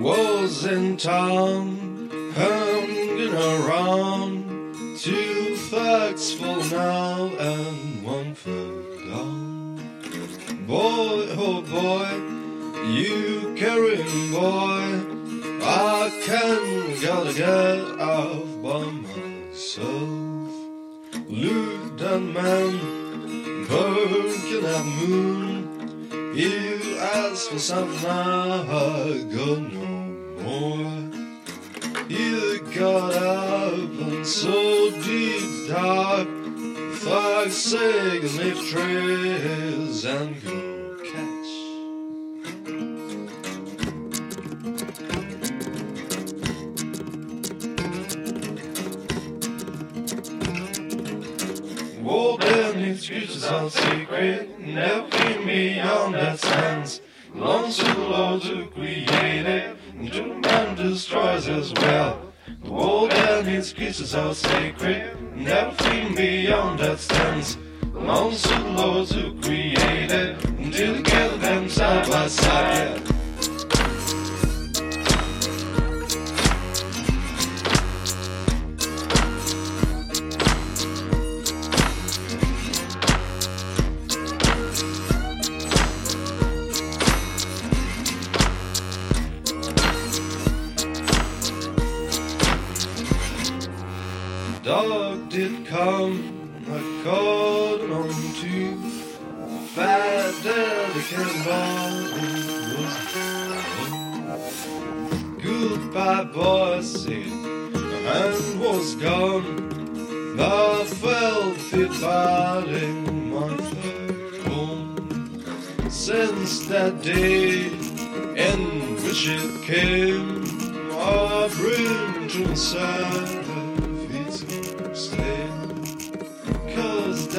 was in town, hanging around. Two facts for now and one for gone. Boy, oh boy, you carrying boy. I can't gotta get out by myself. Look that man, working at moon. For something I got no more. You got up and so deep dark. Fuck's sake, leave trails and go catch. War beneath creatures on secret, never me on that sense. Belongs to the Lord who created, and to the man destroys as well. The war beneath creatures are sacred, me on that stance. Belongs to the Lord who created, and together them side by side. Dog did come, I called him on to Fat Daddy Cannonball was Goodbye, boy, said, and was gone. Felt it biting my home. Since that day in which it came, I bring to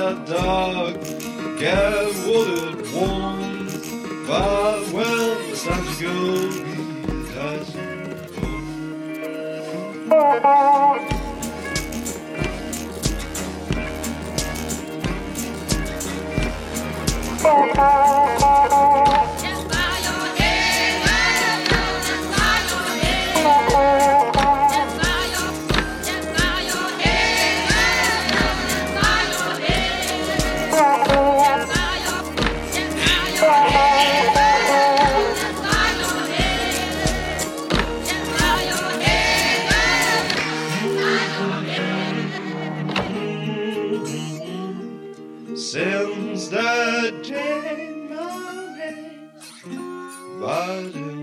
That dog get what it wants. But when it's time to go, he Since the day my name, but